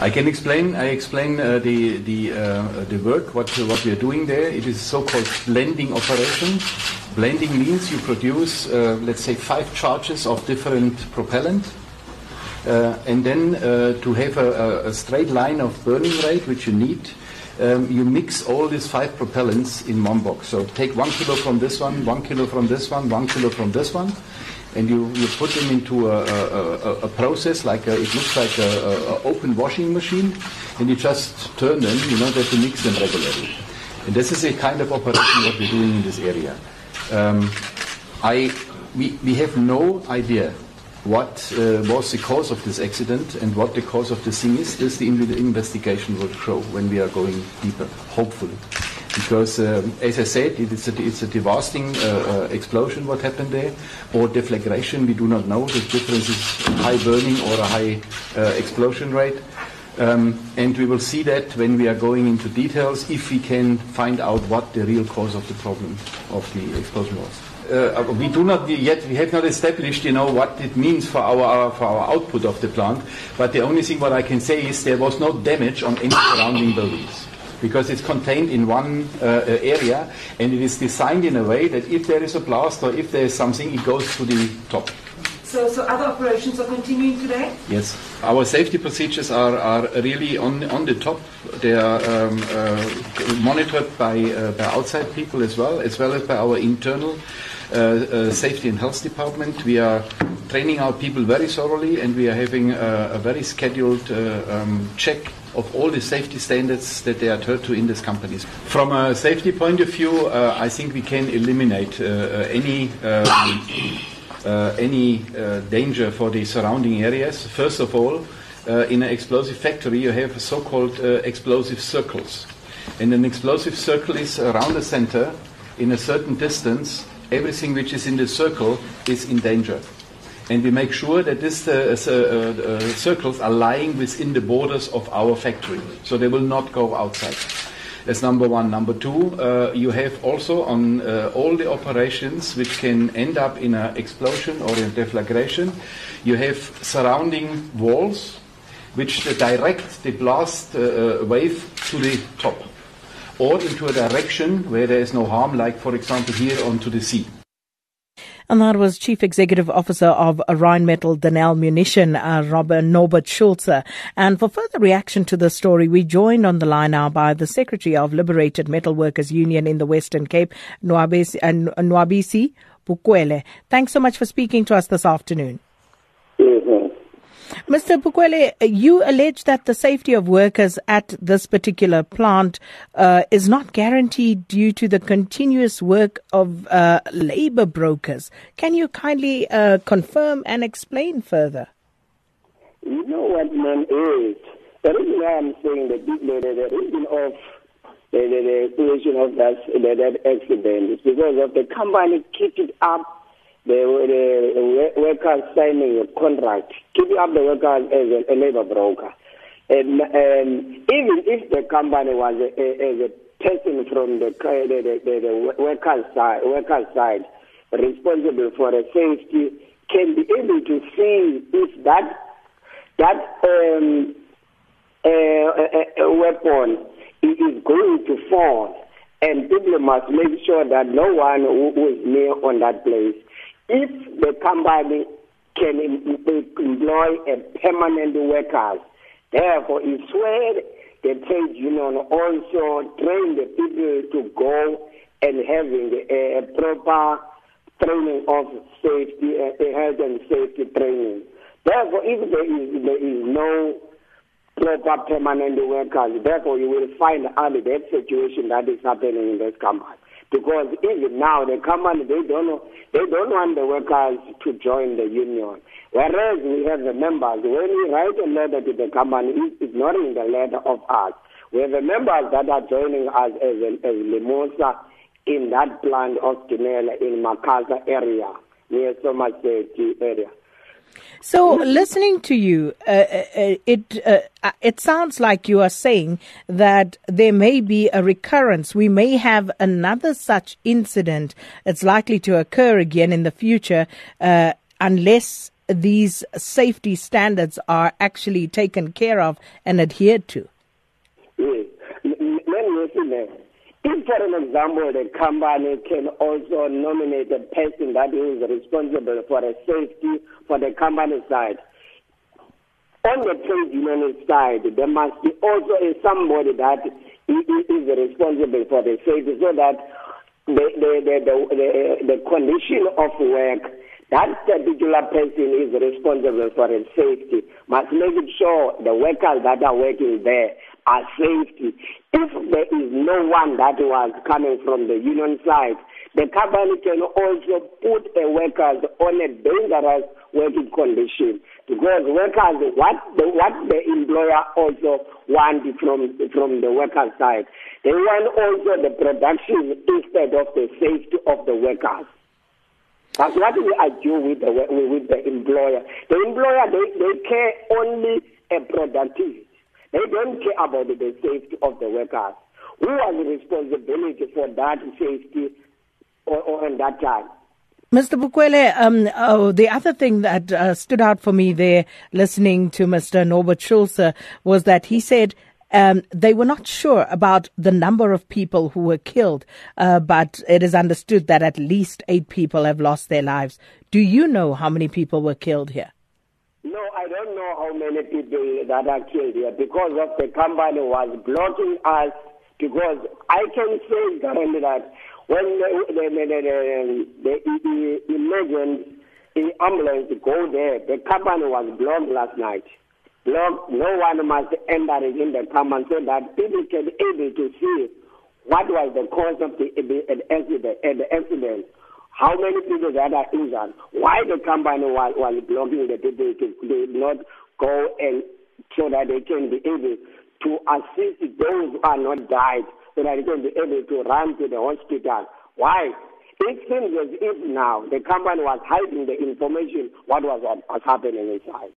I can explain. I explain uh, the the uh, the work what what we are doing there. It is so-called blending operation. Blending means you produce, uh, let's say, five charges of different propellant, uh, and then uh, to have a, a, straight line of burning rate, which you need, um, you mix all these five propellants in one box. So take one kilo from this one, one kilo from this one, one kilo from this one, and you, you put them into a, a, a process like a, it looks like a, open washing machine, and you just turn them, you know, that you mix them regularly. And this is a kind of operation what we're doing in this area. Um, I, we, we have no idea what uh, was the cause of this accident and what the cause of the thing is. This the investigation will show when we are going deeper, hopefully because um, as I said, it is a, it's a devastating uh, uh, explosion what happened there, or deflagration. We do not know. The difference is high burning or a high uh, explosion rate. Um, and we will see that when we are going into details, if we can find out what the real cause of the problem of the explosion was. Uh, we do not yet, we have not established, you know, what it means for our, for our output of the plant. But the only thing what I can say is there was no damage on any surrounding buildings because it's contained in one uh, uh, area and it is designed in a way that if there is a blast or if there is something, it goes to the top. So, so other operations are continuing today? Yes. Our safety procedures are, are really on, on the top. They are um, uh, monitored by, uh, by outside people as well, as well as by our internal uh, uh, safety and health department. We are training our people very thoroughly and we are having a, a very scheduled uh, um, check of all the safety standards that they are adhere to in these companies. From a safety point of view, uh, I think we can eliminate uh, uh any um, uh, any uh, danger for the surrounding areas. First of all, uh, in an explosive factory, you have so-called explosive circles, and an explosive circle is around the center in a certain distance. Everything which is in the circle is in danger and we make sure that these uh, uh, uh, circles are lying within the borders of our factory, so they will not go outside. That's number one. Number two, uh, you have also on uh, all the operations which can end up in an explosion or in deflagration, you have surrounding walls which direct the blast uh, wave to the top or into a direction where there is no harm, like for example here onto the sea. And that was Chief Executive Officer of Rheinmetall Denel Munition, uh, Robert Norbert Schulze. And for further reaction to the story, we joined on the line now by the Secretary of Liberated Metal Workers Union in the Western Cape, Nwabisi, uh, Nwabisi Bukwele. Thanks so much for speaking to us this afternoon. Mr. Bukwele, you allege that the safety of workers at this particular plant uh, is not guaranteed due to the continuous work of uh, labor brokers. Can you kindly uh, confirm and explain further? You know what man is. The reason why I'm saying the big the, the reason of the, the, the creation of that, that accident is because of the company keep it up the, the workers signing a contract, keeping up the workers as a, a labor broker. And, and even if the company was a, a, a person from the, the, the, the workers side, workers side responsible for the safety, can be able to see if that that um, uh, a, weapon is going to fall, and people must make sure that no one who is near on that place if the company can employ a permanent workers, therefore it's where the trade union also train the people to go and having a, proper training of safety, a health and safety training. Therefore, if there is, there is no proper permanent workers, therefore you will find only that situation that is happening in this company because even now the company they don't they don't want the workers to join the union. Whereas we have the members, when we write a letter to the company, it's ignoring the letter of us. We have the members that are joining us as, as LIMUSA in that plant of Tinela in Macassar area, near Somerset area. So, listening to you, uh, uh, uh it uh, uh, it sounds like you are saying that there may be a recurrence. We may have another such incident. It's likely to occur again in the future, uh, unless these safety standards are actually taken care of and adhered to? Yes. Let me say if, for an example, the company can also nominate a person that is responsible for the safety for the company side, on the trade union side, there must be also somebody that is responsible for the safety so that the, the, the, the, the condition of work that particular person is responsible for the safety must make sure the workers that are working there are safety. If there is no one that was coming from the union side, the company can also put the workers on a dangerous working condition. Because workers what the, what the employer also want from from the worker side they want also the production instead of the safety of the workers. That's what we argue with the with the employer. The employer they, they care only a productivity they don't care about the safety of the workers. Who has the responsibility for that safety or, or in that time? Mr. Bukwele, um, oh, the other thing that uh, stood out for me there, listening to Mr. Norbert Schulze, was that he said um, they were not sure about the number of people who were killed, uh, but it is understood that at least eight people have lost their lives. Do you know how many people were killed here? No, I don't know how many people that are killed here because of the company was blocking us because I can say currently that when the, the, the, the, the emergency the ambulance go there, the company was blocked last night. Blocked, no one must enter in the company so that people can able to see what was the cause of the, the, the accident. How many people that are injured, why the company was, was blocking the people to not go and so that they can be able to assist those who are not died, so that they can be able to run to the hospital. Why? It seems as if now the company was hiding the information what was, was happening inside.